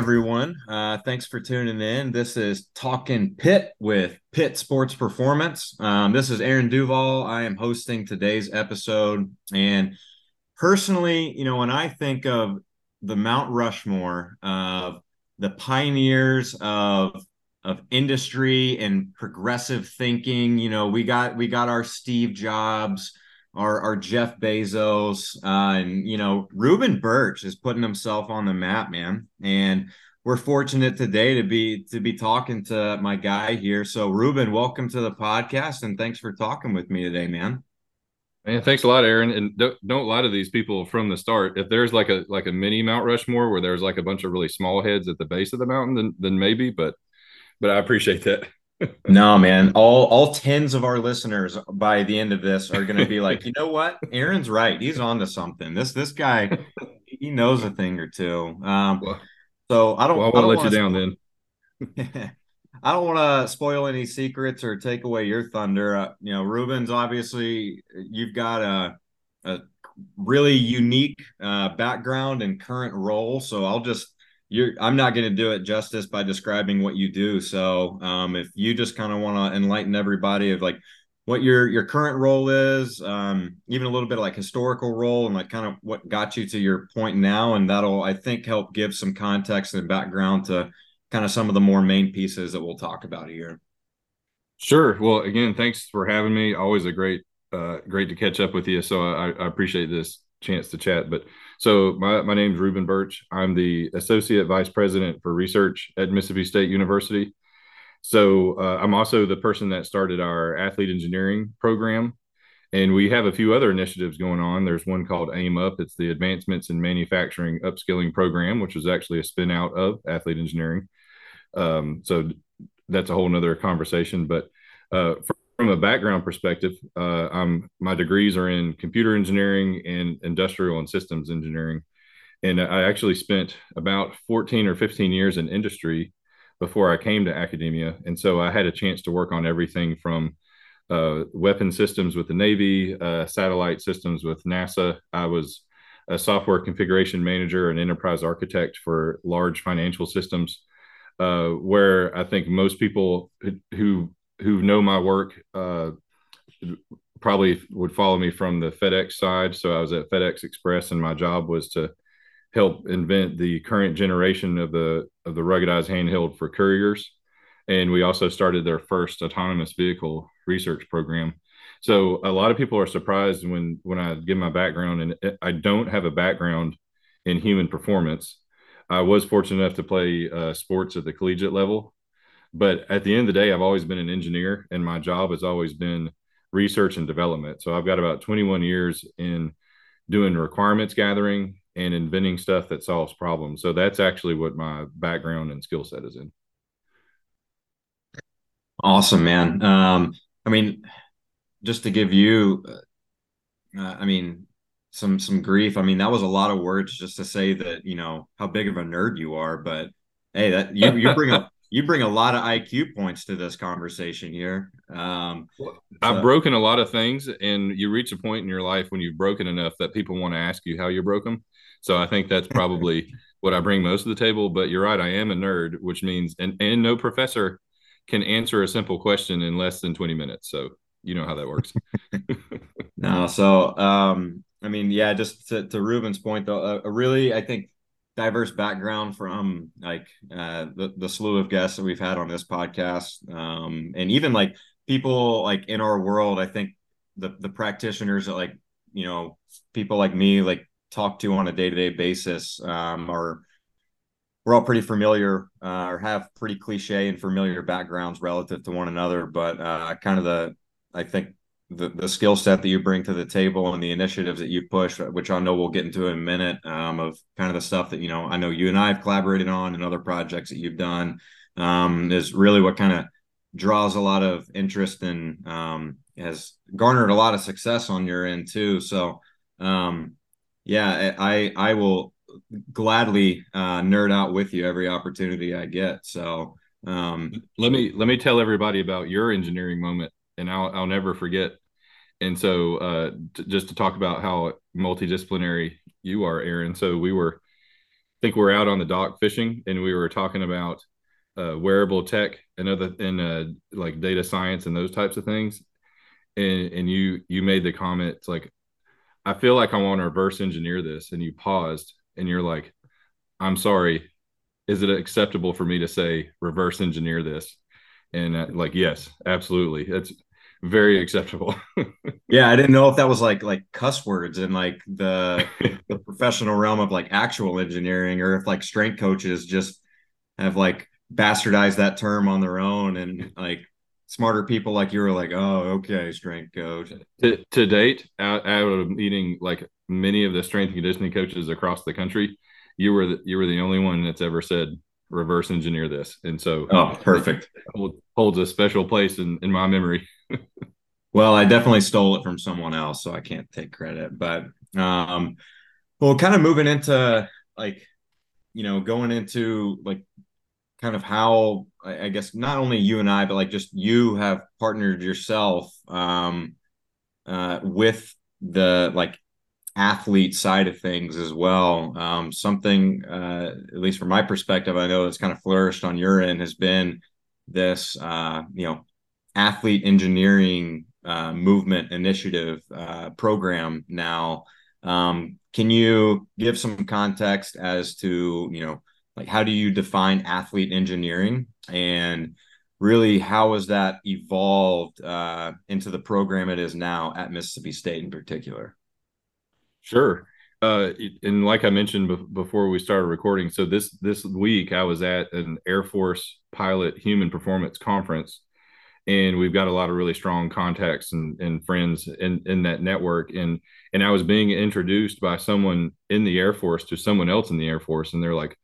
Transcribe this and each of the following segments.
everyone. Uh, thanks for tuning in. This is Talking Pitt with Pitt Sports Performance. Um, this is Aaron Duvall. I am hosting today's episode. And personally, you know, when I think of the Mount Rushmore of the pioneers of of industry and progressive thinking, you know, we got we got our Steve Jobs, our, our Jeff Bezos, uh, and you know, Reuben Burch is putting himself on the map, man. And we're fortunate today to be to be talking to my guy here. So, Reuben, welcome to the podcast, and thanks for talking with me today, man. Man, thanks a lot, Aaron. And don't, don't lie to these people from the start. If there's like a like a mini Mount Rushmore where there's like a bunch of really small heads at the base of the mountain, then then maybe. But but I appreciate that no, man. All all tens of our listeners by the end of this are going to be like, you know what? Aaron's right. He's on to something. This this guy, he knows a thing or two. Um, well, so I don't. Well, I won't let you down then. I don't want to spoil any secrets or take away your thunder. Uh, you know, Reuben's obviously you've got a a really unique uh, background and current role. So I'll just you're i'm not going to do it justice by describing what you do. So um, if you just kind of want to enlighten everybody of like what your your current role is um, even a little bit of like historical role and like kind of what got you to your point now and that'll i think help give some context and background to kind of some of the more main pieces that we'll talk about here. Sure. Well again thanks for having me. Always a great uh, great to catch up with you. So I, I appreciate this chance to chat. But so my, my name is Reuben Burch. I'm the Associate Vice President for Research at Mississippi State University. So uh, I'm also the person that started our athlete engineering program. And we have a few other initiatives going on. There's one called AIM Up. It's the Advancements in Manufacturing Upskilling Program, which is actually a spin out of athlete engineering. Um, so that's a whole nother conversation. But uh, from a background perspective, uh, I'm my degrees are in computer engineering and industrial and systems engineering, and I actually spent about 14 or 15 years in industry before I came to academia, and so I had a chance to work on everything from uh, weapon systems with the Navy, uh, satellite systems with NASA. I was a software configuration manager and enterprise architect for large financial systems, uh, where I think most people who who know my work uh, probably would follow me from the FedEx side. So I was at FedEx Express, and my job was to help invent the current generation of the of the ruggedized handheld for couriers. And we also started their first autonomous vehicle research program. So a lot of people are surprised when when I give my background, and I don't have a background in human performance. I was fortunate enough to play uh, sports at the collegiate level, but at the end of the day, I've always been an engineer, and my job has always been research and development. So I've got about 21 years in doing requirements gathering and inventing stuff that solves problems. So that's actually what my background and skill set is in. Awesome, man. Um, I mean, just to give you, uh, I mean, some some grief. I mean, that was a lot of words just to say that you know how big of a nerd you are. But hey, that you you bring up you bring a lot of IQ points to this conversation here. Um, I've so. broken a lot of things, and you reach a point in your life when you've broken enough that people want to ask you how you broke them. So I think that's probably what I bring most of the table. But you're right, I am a nerd, which means and and no professor can answer a simple question in less than 20 minutes. So you know how that works. no, so um, I mean, yeah, just to, to Reuben's point though, a, a really I think diverse background from like uh, the the slew of guests that we've had on this podcast, um, and even like people like in our world. I think the the practitioners that like you know people like me like talk to on a day to day basis um, are we're all pretty familiar uh, or have pretty cliche and familiar backgrounds relative to one another, but uh, kind of the I think the, the skill set that you bring to the table and the initiatives that you push, which I know we'll get into in a minute, um, of kind of the stuff that you know I know you and I have collaborated on and other projects that you've done, um, is really what kind of draws a lot of interest and um, has garnered a lot of success on your end too. So, um, yeah, I I will gladly uh, nerd out with you every opportunity I get. So, um, let me let me tell everybody about your engineering moment and I'll, I'll never forget. And so uh, t- just to talk about how multidisciplinary you are aaron. So we were I think we're out on the dock fishing, and we were talking about uh, wearable tech and other and uh, like data science and those types of things. And and you you made the comment like, I feel like I want to reverse engineer this, and you paused, and you're like, I'm sorry, is it acceptable for me to say reverse engineer this? And uh, like, yes, absolutely, it's very acceptable. yeah, I didn't know if that was like like cuss words in like the the professional realm of like actual engineering, or if like strength coaches just have like bastardized that term on their own, and like smarter people like you were like, oh, okay, strength coach. To, to date, out, out of meeting like many of the strength and conditioning coaches across the country, you were the, you were the only one that's ever said reverse engineer this, and so oh, perfect holds a special place in in my memory. well, I definitely stole it from someone else, so I can't take credit. But um, well, kind of moving into like, you know, going into like kind of how I guess not only you and I, but like just you have partnered yourself um, uh, with the like athlete side of things as well. Um, something, uh, at least from my perspective, I know that's kind of flourished on your end has been this, uh, you know, athlete engineering uh, movement initiative uh, program now. Um, can you give some context as to you know like how do you define athlete engineering and really how has that evolved uh, into the program it is now at Mississippi State in particular? Sure. Uh, and like I mentioned be- before we started recording, so this this week I was at an Air Force pilot human performance conference and we've got a lot of really strong contacts and, and friends in, in that network. And and i was being introduced by someone in the air force to someone else in the air force and they're like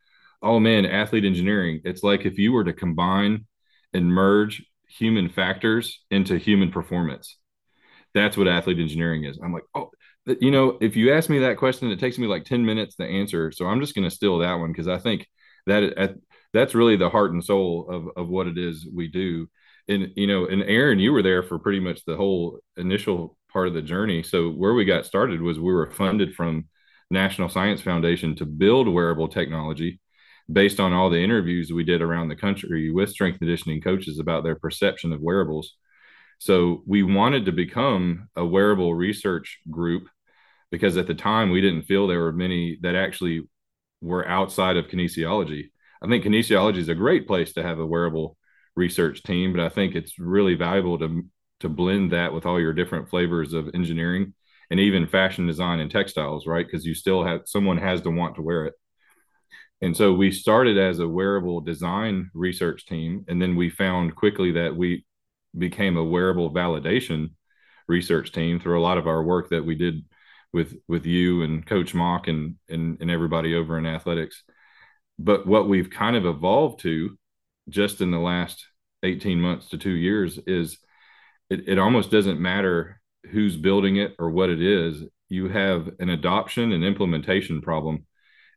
oh man athlete engineering. It's like if you were to combine and merge human factors into human performance. That's what athlete engineering is. I'm like oh you know if you ask me that question it takes me like 10 minutes to answer so i'm just going to steal that one because i think that that's really the heart and soul of, of what it is we do and you know, and Aaron, you were there for pretty much the whole initial part of the journey. So where we got started was we were funded from National Science Foundation to build wearable technology based on all the interviews we did around the country with strength conditioning coaches about their perception of wearables. So we wanted to become a wearable research group because at the time we didn't feel there were many that actually were outside of kinesiology. I think kinesiology is a great place to have a wearable research team, but I think it's really valuable to to blend that with all your different flavors of engineering and even fashion design and textiles, right? Because you still have someone has to want to wear it. And so we started as a wearable design research team, and then we found quickly that we became a wearable validation research team through a lot of our work that we did with with you and Coach Mock and and, and everybody over in athletics. But what we've kind of evolved to just in the last 18 months to two years is it, it almost doesn't matter who's building it or what it is you have an adoption and implementation problem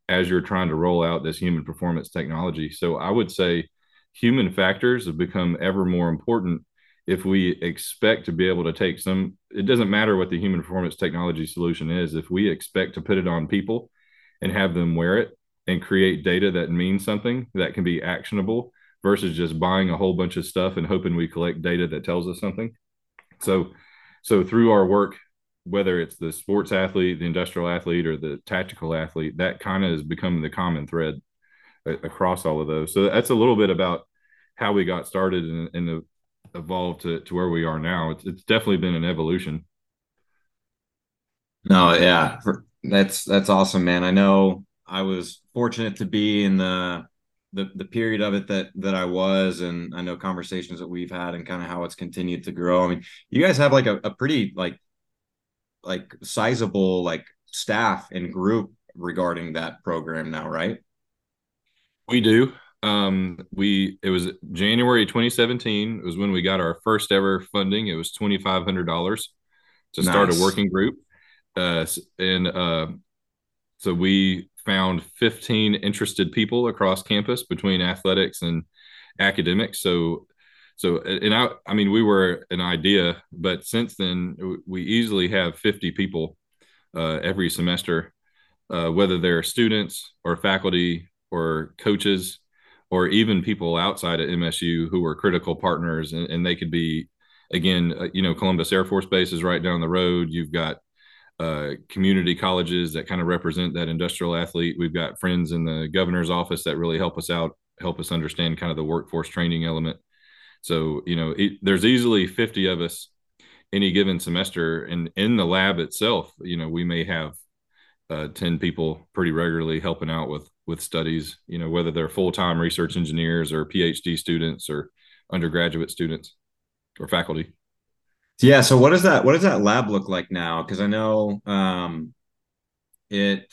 as you're trying to roll out this human performance technology so i would say human factors have become ever more important if we expect to be able to take some it doesn't matter what the human performance technology solution is if we expect to put it on people and have them wear it and create data that means something that can be actionable versus just buying a whole bunch of stuff and hoping we collect data that tells us something. So, so through our work, whether it's the sports athlete, the industrial athlete, or the tactical athlete, that kind of has become the common thread uh, across all of those. So that's a little bit about how we got started and, and evolved to, to where we are now. It's, it's definitely been an evolution. No, yeah, that's that's awesome, man. I know I was fortunate to be in the the the period of it that that I was, and I know conversations that we've had, and kind of how it's continued to grow. I mean, you guys have like a, a pretty like like sizable like staff and group regarding that program now, right? We do. Um, we it was January 2017 it was when we got our first ever funding. It was twenty five hundred dollars to nice. start a working group. Uh, and uh, so we found 15 interested people across campus between athletics and academics. So, so, and I, I mean, we were an idea, but since then we easily have 50 people uh, every semester uh, whether they're students or faculty or coaches or even people outside of MSU who are critical partners, and, and they could be, again, uh, you know, Columbus Air Force Base is right down the road. You've got uh, community colleges that kind of represent that industrial athlete. We've got friends in the governor's office that really help us out, help us understand kind of the workforce training element. So, you know, it, there's easily 50 of us any given semester. And in the lab itself, you know, we may have uh, 10 people pretty regularly helping out with with studies you know whether they're full-time research engineers or phd students or undergraduate students or faculty. Yeah so what does that what does that lab look like now? Because i know um it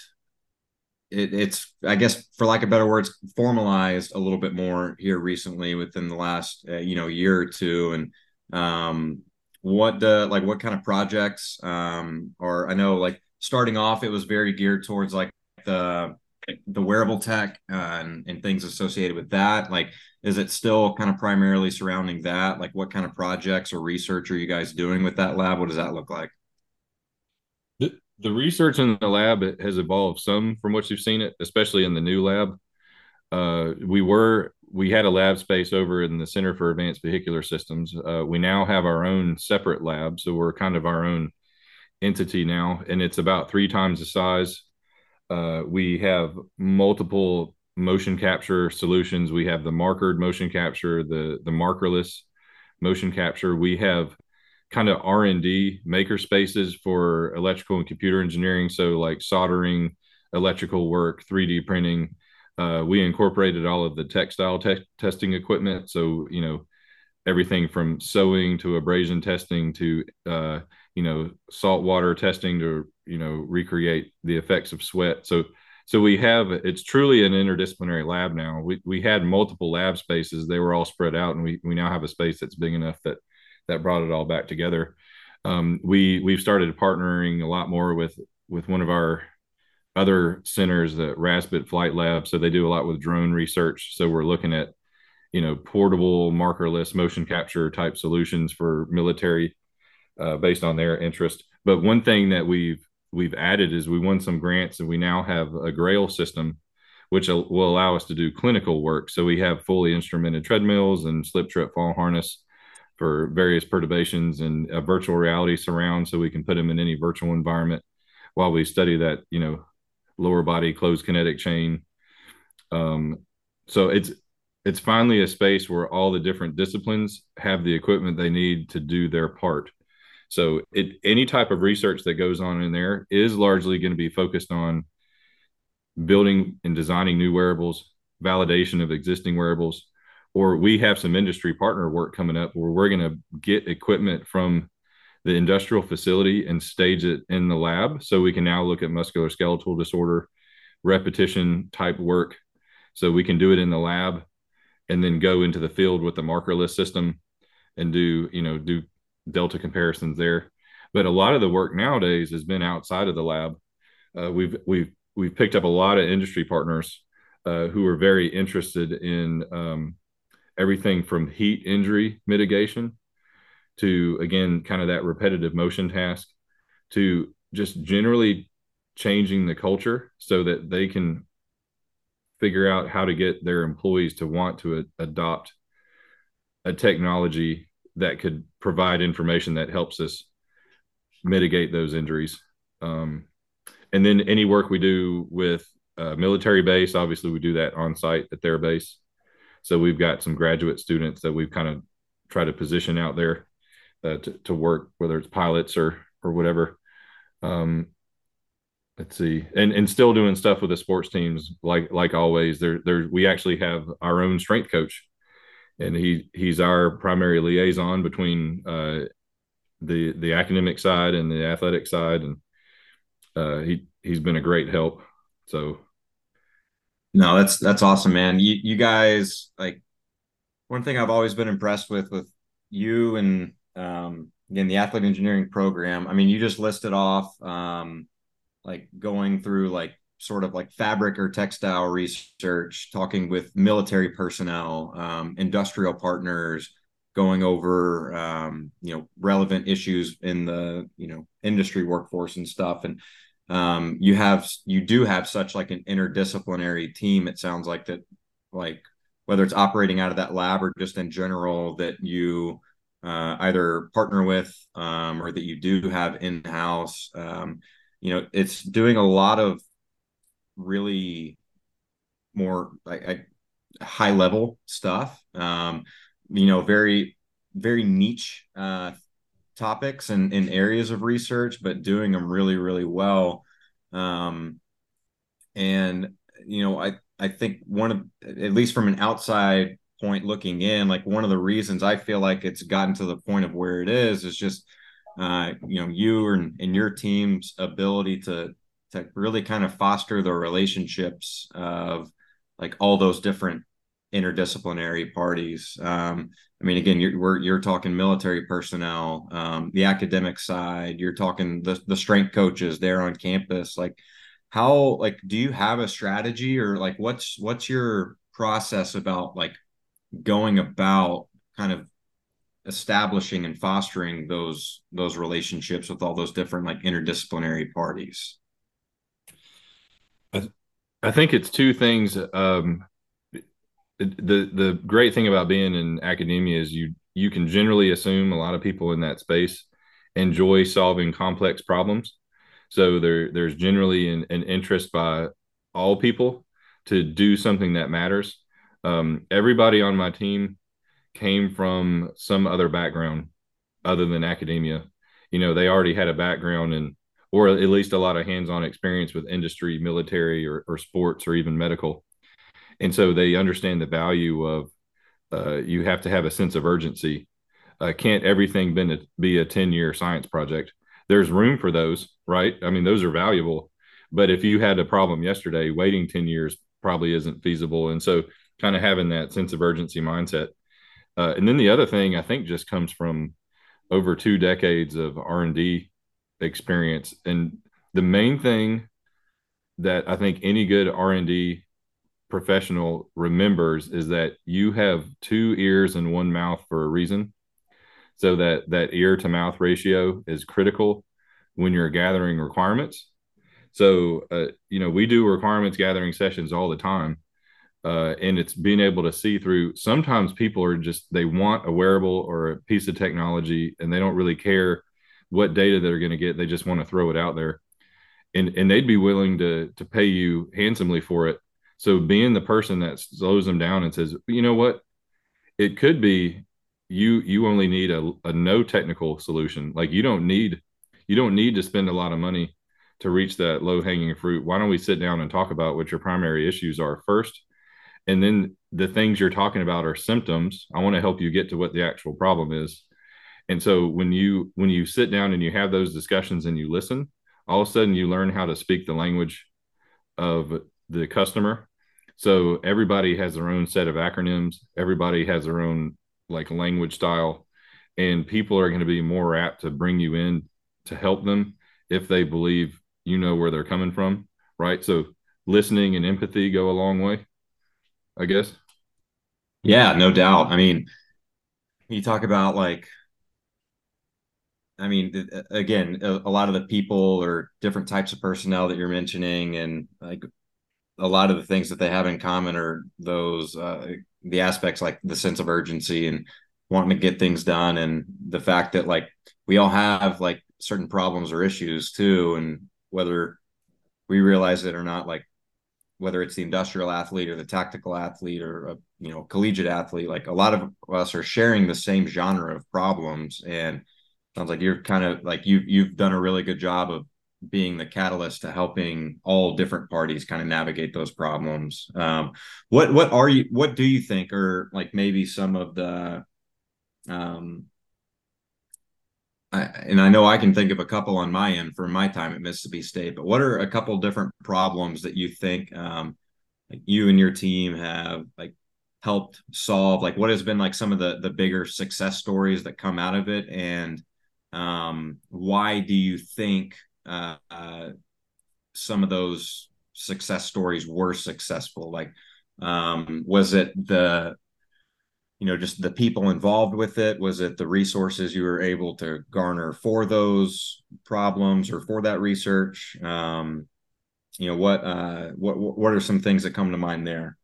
it, it's i guess for lack of better words formalized a little bit more here recently within the last uh, you know year or two. And um what the like what kind of projects um or i know like starting off, it was very geared towards like the the wearable tech uh, and, and things associated with that. Like, is it still kind of primarily surrounding that? Like, what kind of projects or research are you guys doing with that lab? What does that look like? The, the research in the lab has evolved some from what you've seen it, especially in the new lab. Uh, we were we had a lab space over in the Center for Advanced Vehicular Systems. Uh, we now have our own separate lab, so we're kind of our own entity now, and it's about three times the size. Uh, we have multiple motion capture solutions. We have the markered motion capture, the the markerless motion capture. We have kind of R and D maker spaces for electrical and computer engineering. So like soldering, electrical work, 3D printing. Uh, we incorporated all of the textile te- testing equipment. So you know everything from sewing to abrasion testing to uh, you know saltwater testing to you know recreate the effects of sweat. So so we have it's truly an interdisciplinary lab now. We, we had multiple lab spaces. They were all spread out and we, we now have a space that's big enough that that brought it all back together. Um, we we've started partnering a lot more with with one of our other centers the Raspet flight lab. So they do a lot with drone research. So we're looking at you know portable markerless motion capture type solutions for military uh, based on their interest. But one thing that we've we've added is we won some grants and we now have a Grail system, which will allow us to do clinical work. So we have fully instrumented treadmills and slip trip fall harness for various perturbations and a virtual reality surround, so we can put them in any virtual environment while we study that you know lower body closed kinetic chain. Um, so it's it's finally a space where all the different disciplines have the equipment they need to do their part so it any type of research that goes on in there is largely going to be focused on building and designing new wearables, validation of existing wearables, or we have some industry partner work coming up where we're going to get equipment from the industrial facility and stage it in the lab. So we can now look at musculoskeletal disorder repetition type work. So we can do it in the lab and then go into the field with the markerless system and do you know do delta comparisons there. But a lot of the work nowadays has been outside of the lab. Uh, we've we've we've picked up a lot of industry partners uh, who are very interested in um, everything from heat injury mitigation to again kind of that repetitive motion task to just generally changing the culture so that they can figure out how to get their employees to want to a- adopt a technology that could provide information that helps us mitigate those injuries. Um, and then any work we do with a military base, obviously we do that on site at their base. So we've got some graduate students that we've kind of tried to position out there uh, to, to work, whether it's pilots or or whatever. Um, let's see, and and still doing stuff with the sports teams, like like always. There there we actually have our own strength coach and he he's our primary liaison between uh, the the academic side and the athletic side, and uh, he he's been a great help. So, no, that's that's awesome, man. You you guys like one thing I've always been impressed with with you and um, again the athlete engineering program. I mean, you just listed off um, like going through like sort of like fabric or textile research, talking with military personnel, um, industrial partners, going over um, you know relevant issues in the you know industry workforce and stuff. And um, you have you do have such like an interdisciplinary team. It sounds like that, like whether it's operating out of that lab or just in general that you uh, either partner with um, or that you do have in house. Um, you know, it's doing a lot of really more like, high level stuff. Um, you know, very very niche uh, topics and, in areas of research, but doing them really, really well. Um, and you know, I I think one of at least from an outside point looking in, like one of the reasons I feel like it's gotten to the point of where it is is just uh, you know you and, and your team's ability to to really kind of foster the relationships of like all those different interdisciplinary parties. Um, I mean, again, you're you're talking military personnel, um, the academic side. You're talking the the strength coaches there on campus. Like, how like do you have a strategy or like what's what's your process about like going about kind of establishing and fostering those those relationships with all those different like interdisciplinary parties? I think it's two things. Um, the the great thing about being in academia is you you can generally assume a lot of people in that space enjoy solving complex problems. So there there's generally an, an interest by all people to do something that matters. Um, everybody on my team came from some other background other than academia. You know, they already had a background in, or at least a lot of hands-on experience with industry, military, or, or sports, or even medical and so they understand the value of uh, you have to have a sense of urgency. Uh, can't everything been be a 10 year science project? There's room for those, right? I mean, those are valuable. But if you had a problem yesterday, waiting 10 years probably isn't feasible. And so, kind of having that sense of urgency mindset. Uh, and then the other thing I think just comes from over two decades of R&D experience. And the main thing that I think any good R&D professional remembers is that you have two ears and one mouth for a reason. So that that ear to mouth ratio is critical when you're gathering requirements. So uh, you know we do requirements gathering sessions all the time, uh, and it's being able to see through. Sometimes people are just they want a wearable or a piece of technology, and they don't really care what data they're going to get. They just want to throw it out there, and and they'd be willing to to pay you handsomely for it so being the person that slows them down and says, you know what, it could be you you only need a, a no technical solution. Like you don't need you don't need to spend a lot of money to reach that low hanging fruit. Why don't we sit down and talk about what your primary issues are first? And then the things you're talking about are symptoms. I want to help you get to what the actual problem is. And so when you when you sit down and you have those discussions and you listen, all of a sudden you learn how to speak the language of the customer. So everybody has their own set of acronyms. Everybody has their own like language style, and people are going to be more apt to bring you in to help them if they believe you know where they're coming from, right? So listening and empathy go a long way, I guess. Yeah, no doubt. I mean, you talk about like I mean, again, a, a, lot of the people or different types of personnel that you're mentioning, and like a lot of the things that they have in common are those uh, the aspects like the sense of urgency and wanting to get things done and the fact that like we all have like certain problems or issues too and whether we realize it or not like whether it's the industrial athlete or the tactical athlete or a you know collegiate athlete like a lot of us are sharing the same genre of problems and sounds like you're kind of like you you've done a really good job of being the catalyst to helping all different parties kind of navigate those problems. Um, what what are you what do you think are like maybe some of the um I, and I know I can think of a couple on my end from my time at Mississippi State, but what are a couple different problems that you think um, like you and your team have like helped solve? Like, what has been like some of the the bigger success stories that come out of it, and um, why do you think uh, uh, some of those success stories were successful? Like, um, was it the you know just the people involved with it? Was it the resources you were able to garner for those problems or for that research? Um, you know what uh, what what are some things that come to mind there?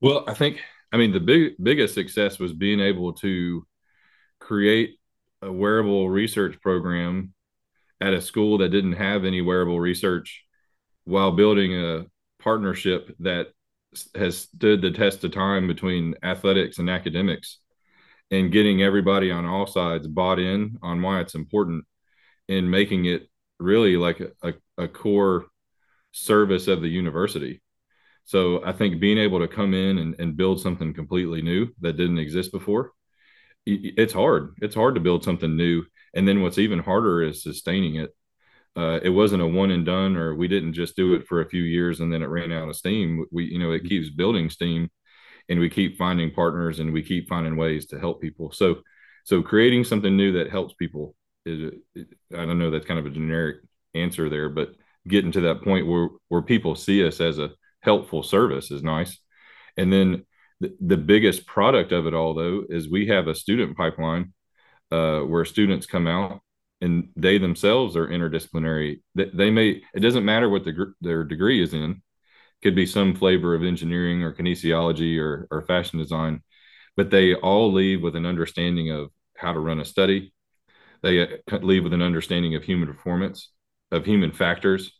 Well i think i mean the big biggest success was being able to create a wearable research program at a school that didn't have any wearable research while building a partnership that has stood the test of time between athletics and academics and getting everybody on all sides bought in on why it's important and making it really like a, a, core service of the university. So I think being able to come in and, and build something completely new that didn't exist before, it's hard. It's hard to build something new. And then what's even harder is sustaining it uh, it wasn't a one and done or we didn't just do it for a few years and then it ran out of steam we you know it keeps building steam and we keep finding partners and we keep finding ways to help people so so creating something new that helps people is i don't know that's kind of a generic answer there but getting to that point where where people see us as a helpful service is nice and then the, biggest product of it all though is we have a student pipeline uh, where students come out and they themselves are interdisciplinary. They, they may it doesn't matter what the, their degree is in. Could be some flavor of engineering or kinesiology or, or fashion design, but they all leave with an understanding of how to run a study. They uh, leave with an understanding of human performance, of human factors.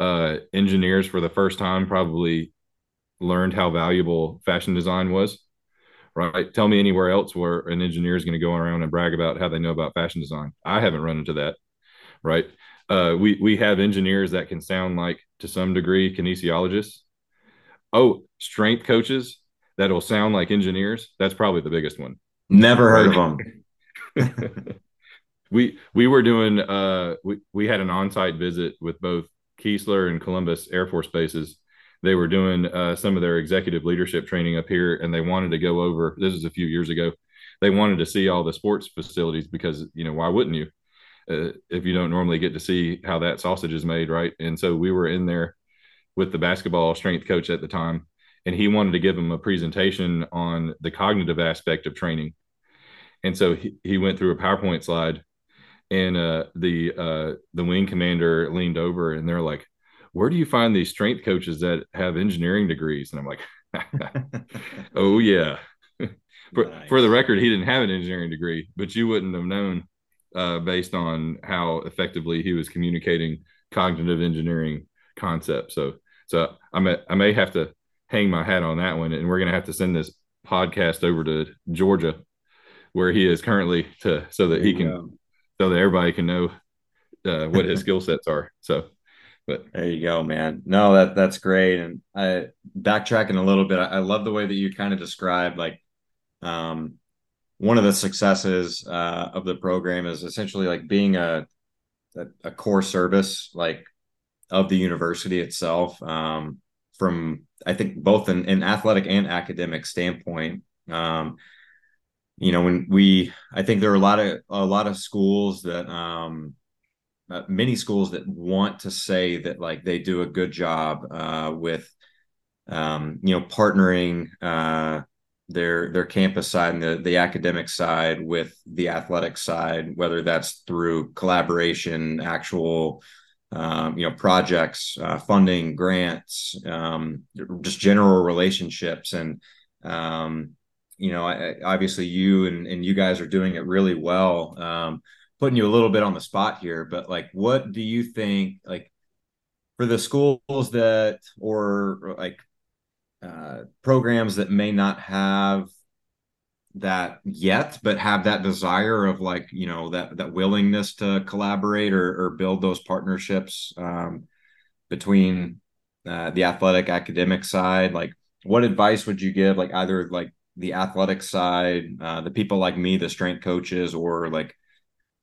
Uh, engineers, for the first time, probably learned how valuable fashion design was right? Tell me anywhere else where an engineer is going to go around and brag about how they know about fashion design. I haven't run into that, right? Uh, we we have engineers that can sound like to some degree kinesiologists. Oh, strength coaches that'll sound like engineers. That's probably the biggest one. Never heard of them. we we were doing uh we we had an on-site visit with both Keesler and Columbus Air Force bases they were doing uh, some of their executive leadership training up here, and they wanted to go over. This is a few years ago. They wanted to see all the sports facilities because you know why wouldn't you? Uh, if you don't normally get to see how that sausage is made, right? And so we were in there with the basketball strength coach at the time, and he wanted to give them a presentation on the cognitive aspect of training. And so he, he went through a PowerPoint slide, and uh, the uh, the wing commander leaned over, and they're like, where do you find these strength coaches that have engineering degrees? And I'm like, oh yeah. for, nice. for the record, he didn't have an engineering degree, but you wouldn't have known uh, based on how effectively he was communicating cognitive engineering concepts. So, so I may, I may have to hang my hat on that one, and we're going to have to send this podcast over to Georgia, where he is currently, to so that he can, go. so that everybody can know uh, what his skill sets are. So, but there you go, man. No, that that's great. And I backtracking a little bit, I, I love the way that you kind of described like um one of the successes uh, of the program is essentially like being a, a, a core service like of the university itself um, from I think both an, an athletic and academic standpoint. Um, you know, when we I think there are a lot of a lot of schools that um, uh, many schools that want to say that like they do a good job uh, with um, you know partnering uh, their their campus side and the the academic side with the athletic side, whether that's through collaboration, actual um, you know projects, uh, funding, grants, um, just general relationships, and um, you know I, obviously you and and you guys are doing it really well. Putting you a little bit on the spot here, but like, what do you think, like, for the schools that, or like, uh, programs that may not have that yet, but have that desire of like, you know, that that willingness to collaborate or, or build those partnerships um, between uh, the athletic academic side. Like, what advice would you give, like either like the athletic side, uh, the people like me, the strength coaches, or like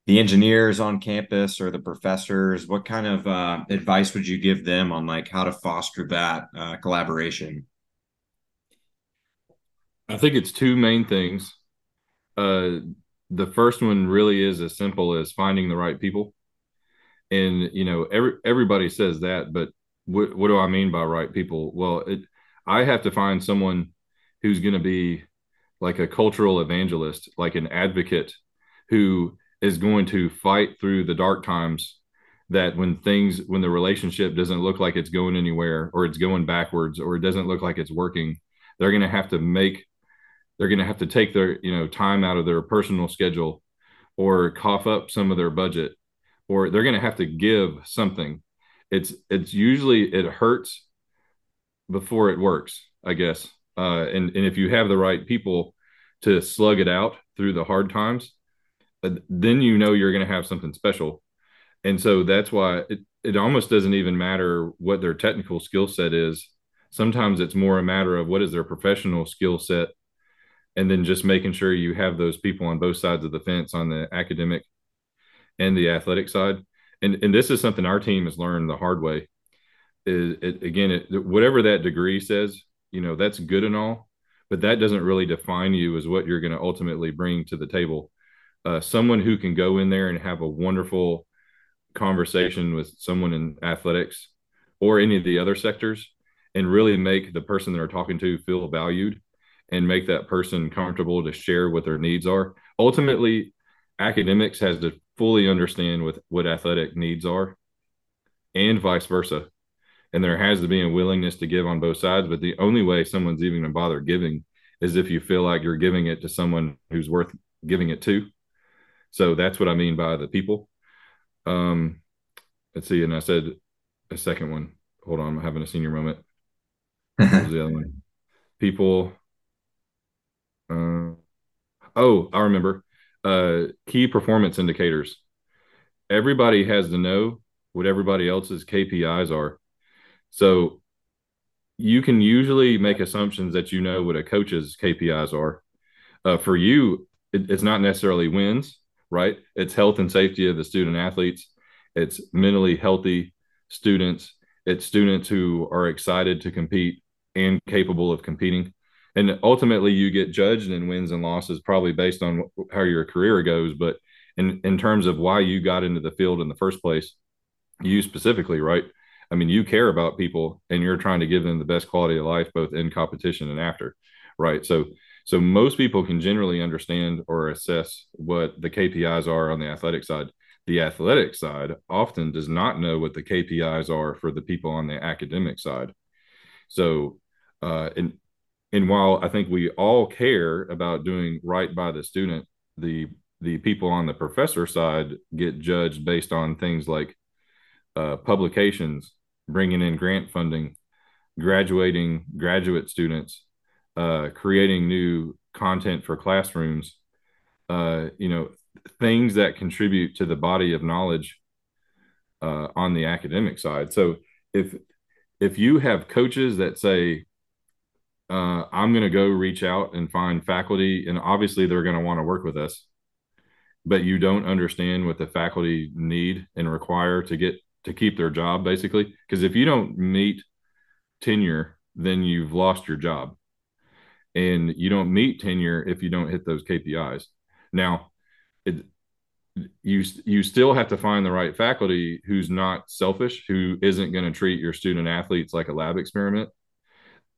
the engineers on campus or the professors what kind of uh, advice would you give them on like how to foster that uh, collaboration? I think it's two main things. Uh, the first one really is as simple as finding the right people. And you know every, everybody says that but what, what do i mean by right people? Well it, i have to find someone who's going to be like a cultural evangelist, like an advocate who is going to fight through the dark times that when things when the relationship doesn't look like it's going anywhere or it's going backwards or it doesn't look like it's working they're going to have to make they're going to have to take their you know time out of their personal schedule or cough up some of their budget or they're going to have to give something. It's it's usually it hurts before it works i guess. Uh, and and if you have the right people to slug it out through the hard times Uh, then you know you're going to have something special. And so that's why it, it almost doesn't even matter what their technical skill set is. Sometimes it's more a matter of what is their professional skill set and then just making sure you have those people on both sides of the fence on the academic and the athletic side. And and this is something our team has learned the hard way. Is it, again it, whatever that degree says you know that's good and all but that doesn't really define you as what you're going to ultimately bring to the table uh, someone who can go in there and have a wonderful conversation with someone in athletics or any of the other sectors and really make the person they're talking to feel valued and make that person comfortable to share what their needs are. Ultimately, academics has to fully understand what, what athletic needs are and vice versa. And there has to be a willingness to give on both sides. But the only way someone's even going to bother giving is if you feel like you're giving it to someone who's worth giving it to. So that's what I mean by the people. Um, let's see. And I said a second one. Hold on. I'm having a senior moment. The other one? People. Uh, oh, I remember. Uh, key performance indicators. Everybody has to know what everybody else's KPIs are. So you can usually make assumptions that you know what a coach's KPIs are. Uh, for you, it, it's not necessarily wins, right? It's health and safety of the student athletes. It's mentally healthy students. It's students who are excited to compete and capable of competing. And ultimately, you get judged in wins and losses probably based on how your career goes. But in, in terms of why you got into the field in the first place, you specifically, right? I mean, you care about people and you're trying to give them the best quality of life, both in competition and after, right? So so most people can generally understand or assess what the KPIs are on the athletic side. The athletic side often does not know what the KPIs are for the people on the academic side. So, uh, and and while I think we all care about doing right by the student, the the people on the professor side get judged based on things like uh, publications, bringing in grant funding, graduating graduate students, uh, creating new content for classrooms, uh, you know, things that contribute to the body of knowledge uh, on the academic side. So if if you have coaches that say, uh, "I'm going to go reach out and find faculty," and obviously they're going to want to work with us, but you don't understand what the faculty need and require to get to keep their job, basically, because if you don't meet tenure, then you've lost your job and you don't meet tenure if you don't hit those KPIs. Now, it, you you still have to find the right faculty who's not selfish, who isn't going to treat your student athletes like a lab experiment.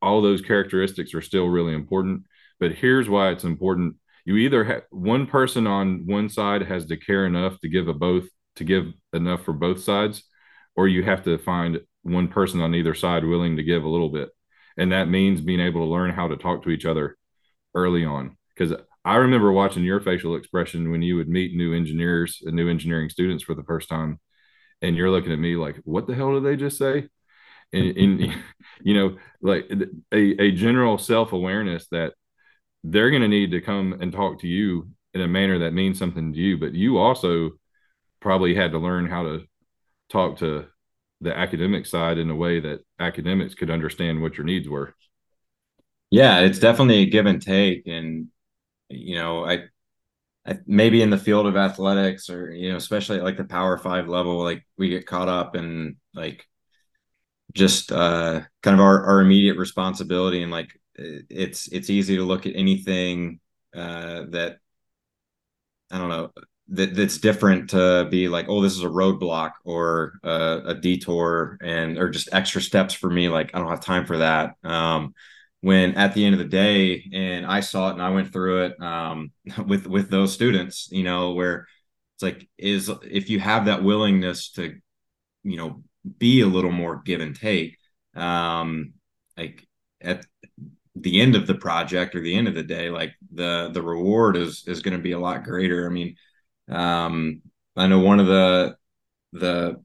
All those characteristics are still really important, but here's why it's important. You either have one person on one side has to care enough to give a both to give enough for both sides, or you have to find one person on either side willing to give a little bit and that means being able to learn how to talk to each other early on. Because i remember watching your facial expression when you would meet new engineers and new engineering students for the first time and you're looking at me like what the hell did they just say? And, and you know like a, a general self-awareness that they're going to need to come and talk to you in a manner that means something to you but you also probably had to learn how to talk to the academic side in a way that academics could understand what your needs were. Yeah, it's definitely a give and take, and you know, I, I maybe in the field of athletics, or you know, especially like the Power Five level, like we get caught up in like just uh, kind of our, our immediate responsibility, and like it's it's easy to look at anything uh, that I don't know that that's different to be like, oh, this is a roadblock or a detour and or just extra steps for me. Like I don't have time for that. Um, when at the end of the day and i saw it and i went through it um, with with those students you know where it's like is if you have that willingness to you know be a little more give and take um like at the end of the project or the end of the day like the the reward is is going to be a lot greater i mean um i know one of the the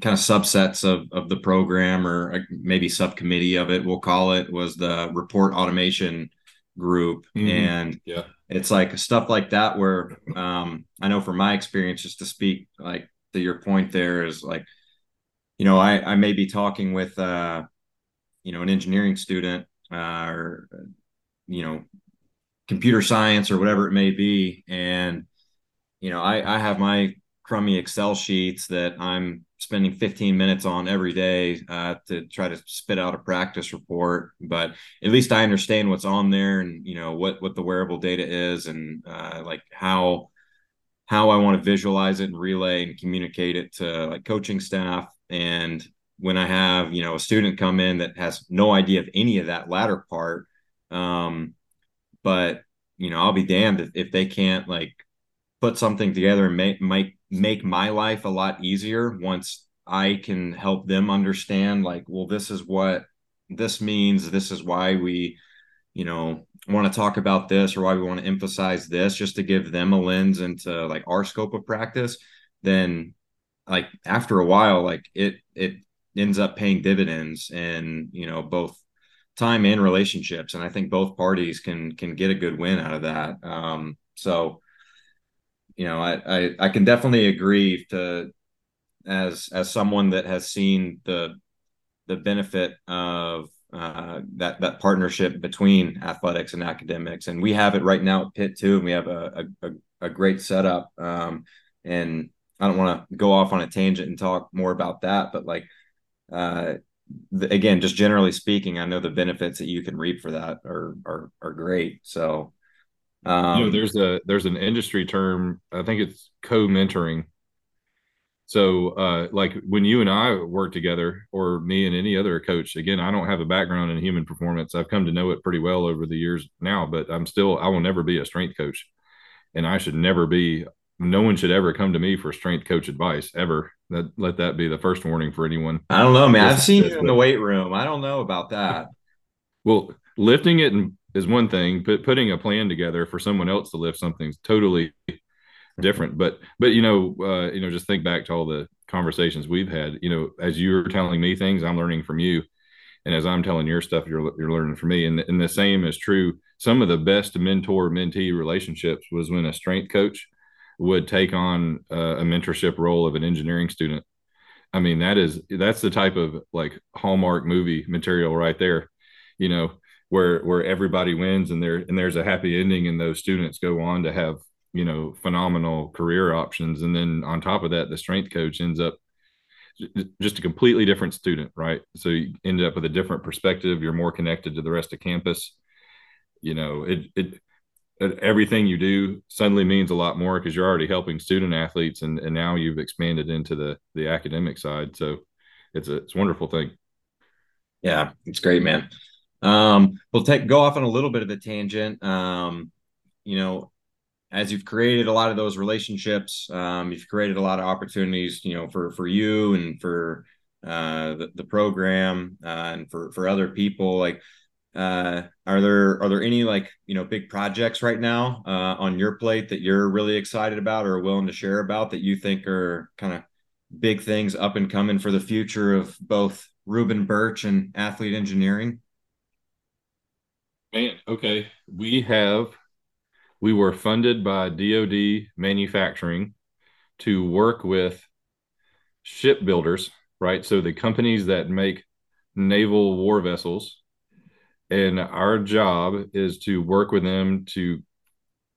kind of subsets of of the program or maybe subcommittee of it we'll call it was the report automation group mm-hmm. and yeah it's like stuff like that where um i know from my experience just to speak like to your point there is like you know i i may be talking with uh you know an engineering student uh, or you know computer science or whatever it may be and you know i i have my crummy excel sheets that i'm spending 15 minutes on every day uh, to try to spit out a practice report. But at least i understand what's on there and you know what what the wearable data is and uh, like how how i want to visualize it and relay and communicate it to like coaching staff. And when i have you know a student come in that has no idea of any of that latter part um but you know i'll be damned if, if they can't like put something together and make make make my life a lot easier once I can help them understand like well this is what this means. This is why we you know want to talk about this or why we want to emphasize this just to give them a lens into like our scope of practice. Then like after a while like it it ends up paying dividends in you know both time and relationships. And i think both parties can can get a good win out of that. Um so you know, I, I, I can definitely agree to as as someone that has seen the the benefit of uh, that that partnership between athletics and academics, and we have it right now at Pitt too, and we have a a, a great setup. Um, and I don't want to go off on a tangent and talk more about that, but like uh, again, just generally speaking, I know the benefits that you can reap for that are are are great. So um, you know, there's a there's an industry term. I think it's co-mentoring. So, uh, like when you and I work together, or me and any other coach, again, I don't have a background in human performance. I've come to know it pretty well over the years now, but I'm still, I will never be a strength coach, and I should never be. No one should ever come to me for strength coach advice ever. That let that be the first warning for anyone. I don't know, man. I've seen you in the weight room. I don't know about that. Well, lifting it and is one thing, but putting a plan together for someone else to lift something's totally different. But but you know, uh, you know, just think back to all the conversations we've had. You know, as you're telling me things, I'm learning from you, and as I'm telling your stuff, you're you're learning from me. And and the same is true. Some of the best mentor mentee relationships was when a strength coach would take on uh, a mentorship role of an engineering student. I mean, that is that's the type of like Hallmark movie material right there. You know, where where everybody wins and there and there's a happy ending and those students go on to have you know phenomenal career options. And then on top of that the strength coach ends up just a completely different student right? So you end up with a different perspective. You're more connected to the rest of campus. You know it it everything you do suddenly means a lot more because you're already helping student athletes and, and now you've expanded into the the academic side. So it's a it's a wonderful thing. Yeah it's great man um, we'll take go off on a little bit of a tangent. Um, you know, as you've created a lot of those relationships, um, you've created a lot of opportunities, you know, for for you and for uh, the, the program uh, and for for other people. Like, uh, are there are there any like you know big projects right now uh, on your plate that you're really excited about or willing to share about that you think are kind of big things up and coming for the future of both Reuben Burch and athlete engineering? Man, okay. We have we were funded by DoD manufacturing to work with shipbuilders, right? So the companies that make naval war vessels. And our job is to work with them to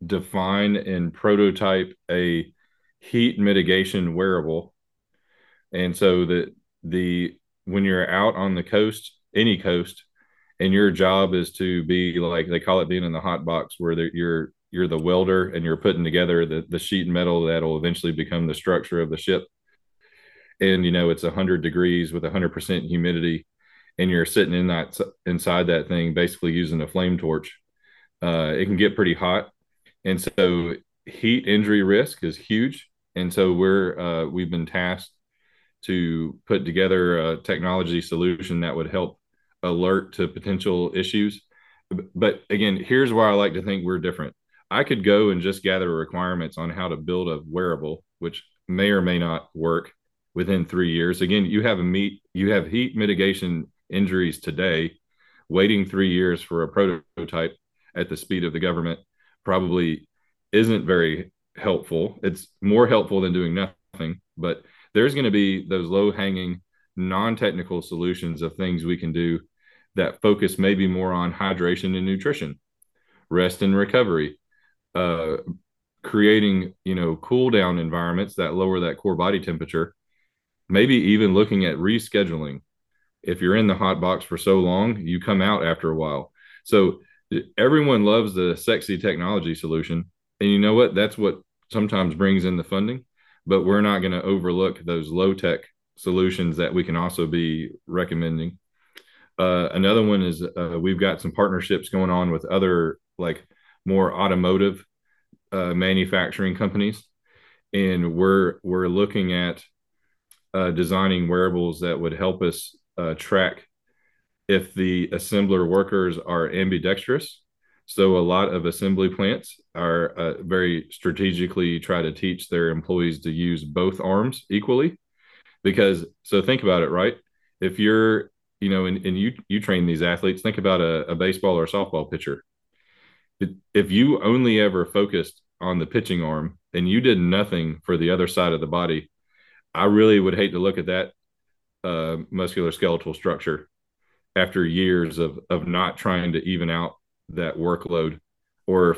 define and prototype a heat mitigation wearable. And so that the when you're out on the coast, any coast, and your job is to be like they call it being in the hot box where you're you're the welder and you're putting together the, the sheet metal that'll eventually become the structure of the ship. And you know it's 100 degrees with 100% humidity and you're sitting in that inside that thing, basically using a flame torch, uh, it can get pretty hot, and so heat injury risk is huge. And so we're uh, we've been tasked to put together a technology solution that would help alert to potential issues. But again, here's why I like to think we're different. I could go and just gather requirements on how to build a wearable, which may or may not work within three years. Again, you have a meet, you have heat mitigation injuries today. Waiting three years for a prototype at the speed of the government probably isn't very helpful. It's more helpful than doing nothing, but there's going to be those low hanging, non technical solutions of things we can do that focus maybe more on hydration and nutrition, rest and recovery, uh, creating you know cool down environments that lower that core body temperature maybe even looking at rescheduling. If you're in the hot box for so long you come out after a while. So everyone loves the sexy technology solution and you know what? That's what sometimes brings in the funding but we're not going to overlook those low tech solutions that we can also be recommending uh, another one is uh, we've got some partnerships going on with other like more automotive uh, manufacturing companies, and we're we're looking at uh, designing wearables that would help us uh, track if the assembler workers are ambidextrous. So a lot of assembly plants are very strategically try to teach their employees to use both arms equally, because so think about it, right? If you're you know, and, and you you train these athletes. Think about a, a baseball or a softball pitcher. If you only ever focused on the pitching arm and you did nothing for the other side of the body, I really would hate to look at that uh, muscular skeletal structure after years of of not trying to even out that workload or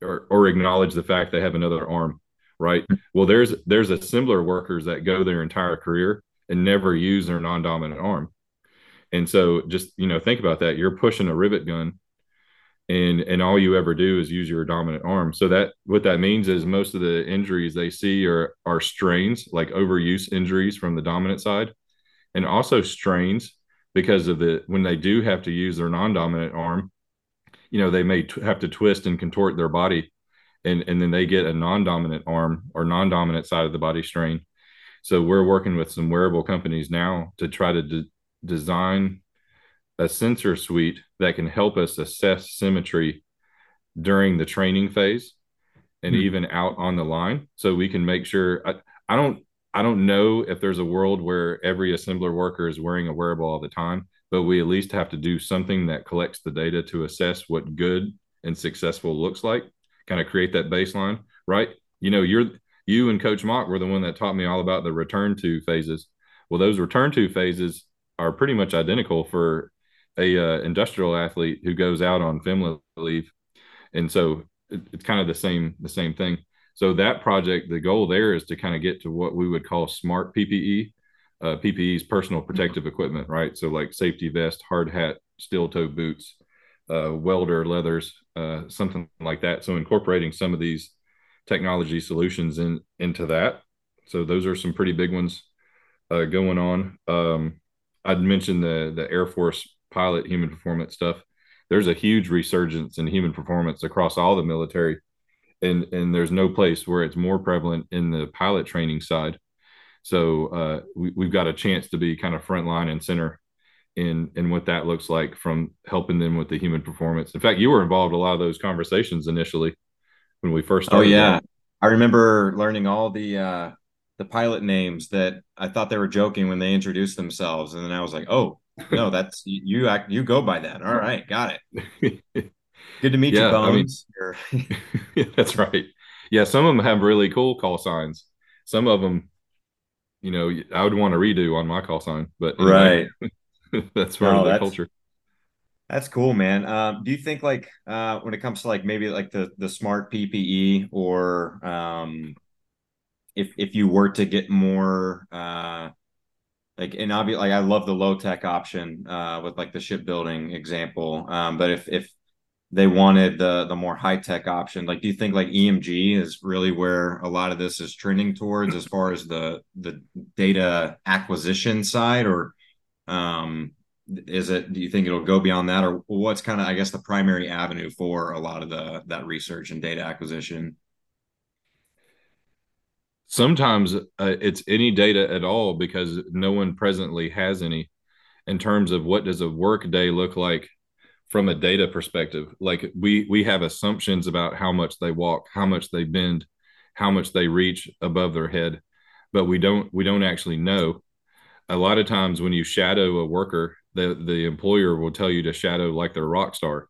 or, or acknowledge the fact they have another arm right? Well there's there's a similar workers that go their entire career and never use their non-dominant arm and so just you know think about that. You're pushing a rivet gun and and all you ever do is use your dominant arm. So that what that means is most of the injuries they see are are strains like overuse injuries from the dominant side and also strains because of the when they do have to use their non-dominant arm you know they may t- have to twist and contort their body and and then they get a non-dominant arm or non-dominant side of the body strain. So we're working with some wearable companies now to try to design a sensor suite that can help us assess symmetry during the training phase and mm-hmm. even out on the line so we can make sure I, I don't I don't know if there's a world where every assembler worker is wearing a wearable all the time, but we at least have to do something that collects the data to assess what good and successful looks like, kind of create that baseline, right? You know, you're you and Coach Mock were the one that taught me all about the return to phases. Well, those return to phases are pretty much identical for a uh, industrial athlete who goes out on FEMLA leave, and so it, it's kind of the same the same thing. So that project, the goal there is to kind of get to what we would call smart PPE. Uh, PPE is personal protective equipment, right? So like safety vest, hard hat, steel toe boots, uh, welder leathers, uh, something like that. So incorporating some of these technology solutions in into that. So those are some pretty big ones uh, going on. Um, I'd mentioned the the Air Force pilot human performance stuff, there's a huge resurgence in human performance across all the military. And, and there's no place where it's more prevalent in the pilot training side. So uh, we, we've got a chance to be kind of front line and center in in what that looks like from helping them with the human performance. In fact, you were involved in a lot of those conversations initially when we first oh, started. Oh yeah, that. I remember learning all the uh, the pilot names that I thought they were joking when they introduced themselves, and then I was like, oh, no, that's you. Act you go by that. All right, got it. Good to meet yeah, you, Bones. I mean, that's right. Yeah, some of them have really cool call signs. Some of them, you know, I would want to redo on my call sign, but right, that's part no, of the culture. That's cool, man. Um, do you think like uh, when it comes to like maybe like the the smart PPE or um, if if you were to get more uh, like and obviously like I love the low tech option uh, with like the shipbuilding example. Um, but if if they wanted the the more high tech option, like do you think like EMG is really where a lot of this is trending towards as far as the the data acquisition side, or um, is it do you think it'll go beyond that or what's kind of i guess the primary avenue for a lot of the that research and data acquisition sometimes uh, it's any data at all because no one presently has any in terms of what does a work day look like from a data perspective. Like we we have assumptions about how much they walk how much they bend how much they reach above their head but we don't we don't actually know. A lot of times when you shadow a worker the the employer will tell you to shadow like they're a rock star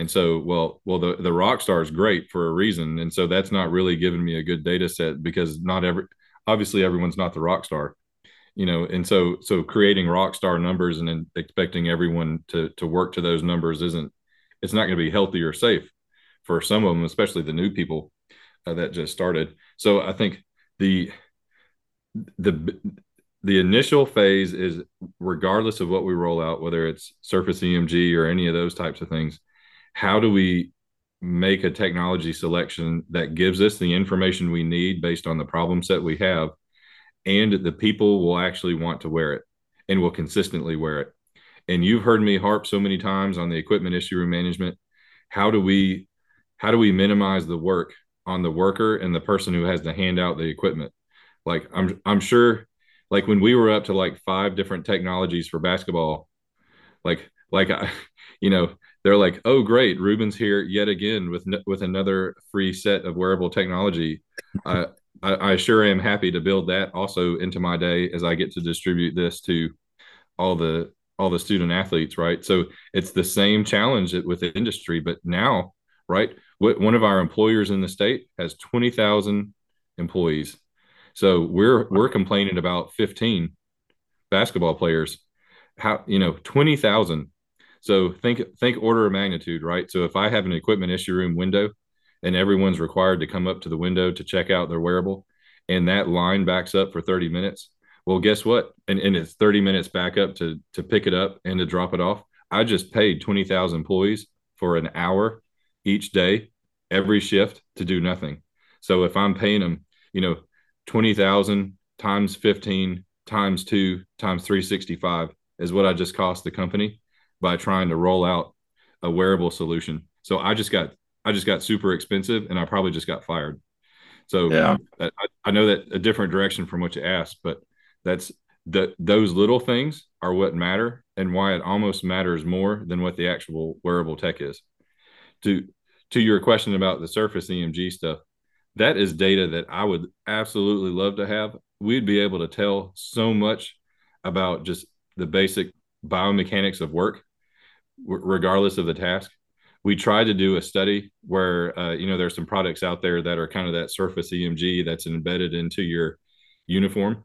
and so well well the the rock star is great for a reason. And so that's not really giving me a good data set because not every obviously everyone's not the rock star you know? And so so creating rock star numbers and expecting everyone to to work to those numbers isn't it's not going to be healthy or safe for some of them especially the new people uh, that just started. So i think the the the initial phase is regardless of what we roll out, whether it's Surface EMG or any of those types of things, how do we make a technology selection that gives us the information we need based on the problem set we have, and the people will actually want to wear it and will consistently wear it. And you've heard me harp so many times on the equipment issue management. How do we how do we minimize the work on the worker and the person who has to hand out the equipment? Like I'm I'm sure like when we were up to like five different technologies for basketball, like like I, you know, they're like, oh great, Reuben's here yet again with with another free set of wearable technology. I, I, I sure am happy to build that also into my day as I get to distribute this to all the all the student athletes, right? So it's the same challenge with the industry, but now, right? One of our employers in the state has twenty thousand employees so we're we're complaining about 15 basketball players. How you know 20,000. So think think order of magnitude, right? So if I have an equipment issue room window and everyone's required to come up to the window to check out their wearable and that line backs up for 30 minutes, well guess what? And, and it's 30 minutes back up to to pick it up and to drop it off. I just paid 20,000 employees for an hour each day, every shift to do nothing. So if I'm paying them, you know, 20,000 times 15 times 2 times 365 is what I just cost the company by trying to roll out a wearable solution. So I just got I just got super expensive and I probably just got fired. So yeah. I, I know that a different direction from what you asked, but that's the those little things are what matter and why it almost matters more than what the actual wearable tech is. To to your question about the surface EMG stuff, that is data that I would absolutely love to have. We'd be able to tell so much about just the basic biomechanics of work, regardless of the task. We tried to do a study where, uh, you know, there's some products out there that are kind of that surface EMG that's embedded into your uniform.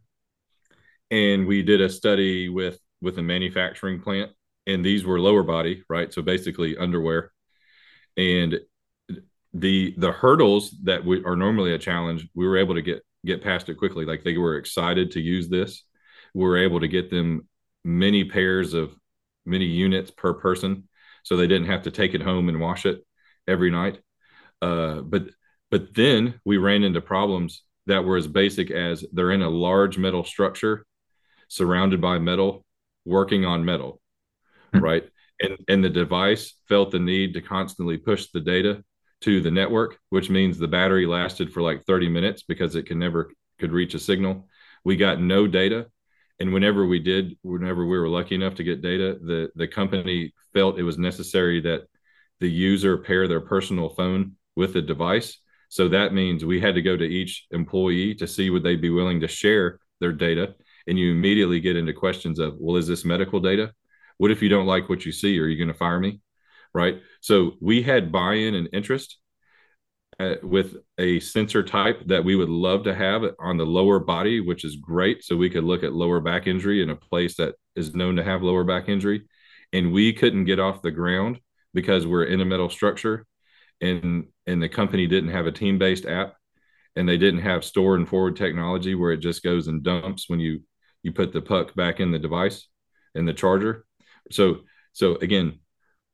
And we did a study with with a manufacturing plant, and these were lower body, right? So basically underwear. And the the hurdles that we, are normally a challenge, we were able to get get past it quickly. Like they were excited to use this. We were able to get them many pairs of many units per person, so they didn't have to take it home and wash it every night. Uh, but but then we ran into problems that were as basic as they're in a large metal structure surrounded by metal working on metal mm-hmm. right and and the device felt the need to constantly push the data to the network, which means the battery lasted for like 30 minutes because it can never could reach a signal. We got no data. And whenever we did, whenever we were lucky enough to get data, the, the company felt it was necessary that the user pair their personal phone with the device. So that means we had to go to each employee to see would they be willing to share their data. And you immediately get into questions of, well, is this medical data? What if you don't like what you see? Are you going to fire me? right? So we had buy-in and interest uh, with a sensor type that we would love to have on the lower body, which is great. So we could look at lower back injury in a place that is known to have lower back injury, and we couldn't get off the ground because we're in a metal structure, and and the company didn't have a team-based app, and they didn't have store and forward technology where it just goes and dumps when you you put the puck back in the device and the charger. So so again,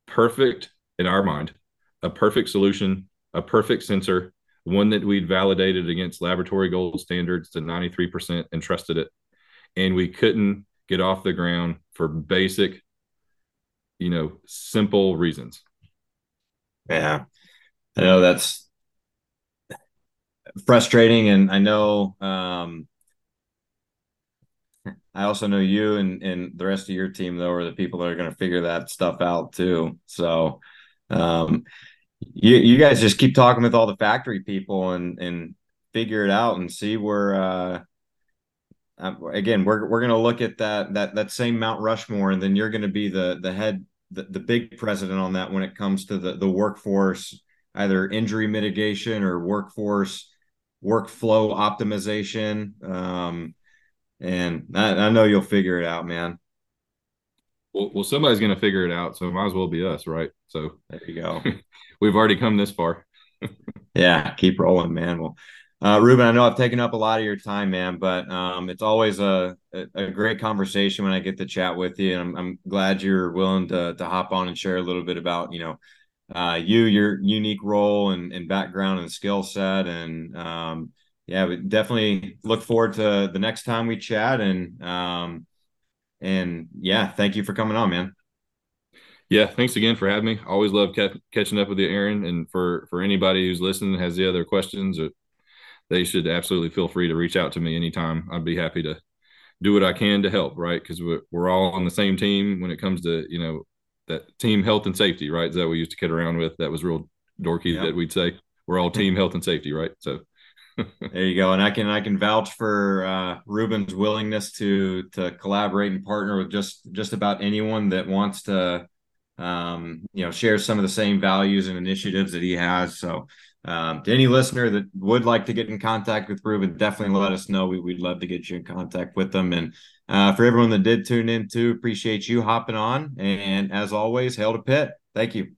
perfect in our mind, a perfect solution, a perfect sensor, one that we'd validated against laboratory gold standards to 93% and trusted it. And we couldn't get off the ground for basic you know, simple reasons. Yeah. I know that's frustrating. And I know, um, I also know you and, and the rest of your team though are the people that are going to figure that stuff out too. So, um, you you guys just keep talking with all the factory people and and figure it out and see where uh, uh again we're we're going to look at that that that same Mount Rushmore and then you're going to be the the head the, the big president on that when it comes to the the workforce either injury mitigation or workforce workflow optimization. Um and I, I know you'll figure it out man well, well somebody's going to figure it out so it might as well be us right so there you go we've already come this far yeah keep rolling man well uh, Reuben, I know I've taken up a lot of your time, man, but um, it's always a, a, a, great conversation when I get to chat with you. And I'm, I'm glad you're willing to, to hop on and share a little bit about, you know, uh, you, your unique role and, and background and skill set. And um, yeah, we definitely look forward to the next time we chat. And um, and yeah, thank you for coming on, man. Yeah, thanks again for having me. Always love ca- catching up with you, Aaron. And for for anybody who's listening has the other questions or they should absolutely feel free to reach out to me anytime. I'd be happy to do what I can to help, right? Because we're, we're all on the same team when it comes to, you know, that team health and safety, right? Is that we used to kid around with? That was real dorky yep. that we'd say. We're all team health and safety, right? So there you go. And I can I can vouch for uh, Reuben's willingness to to collaborate and partner with just just about anyone that wants to um, you know share some of the same values and initiatives that he has. So um, to any listener that would like to get in contact with Reuben, definitely let us know. We, would love to get you in contact with them. And uh, for everyone that did tune in too, appreciate you hopping on. And as always, hail to Pitt. Thank you.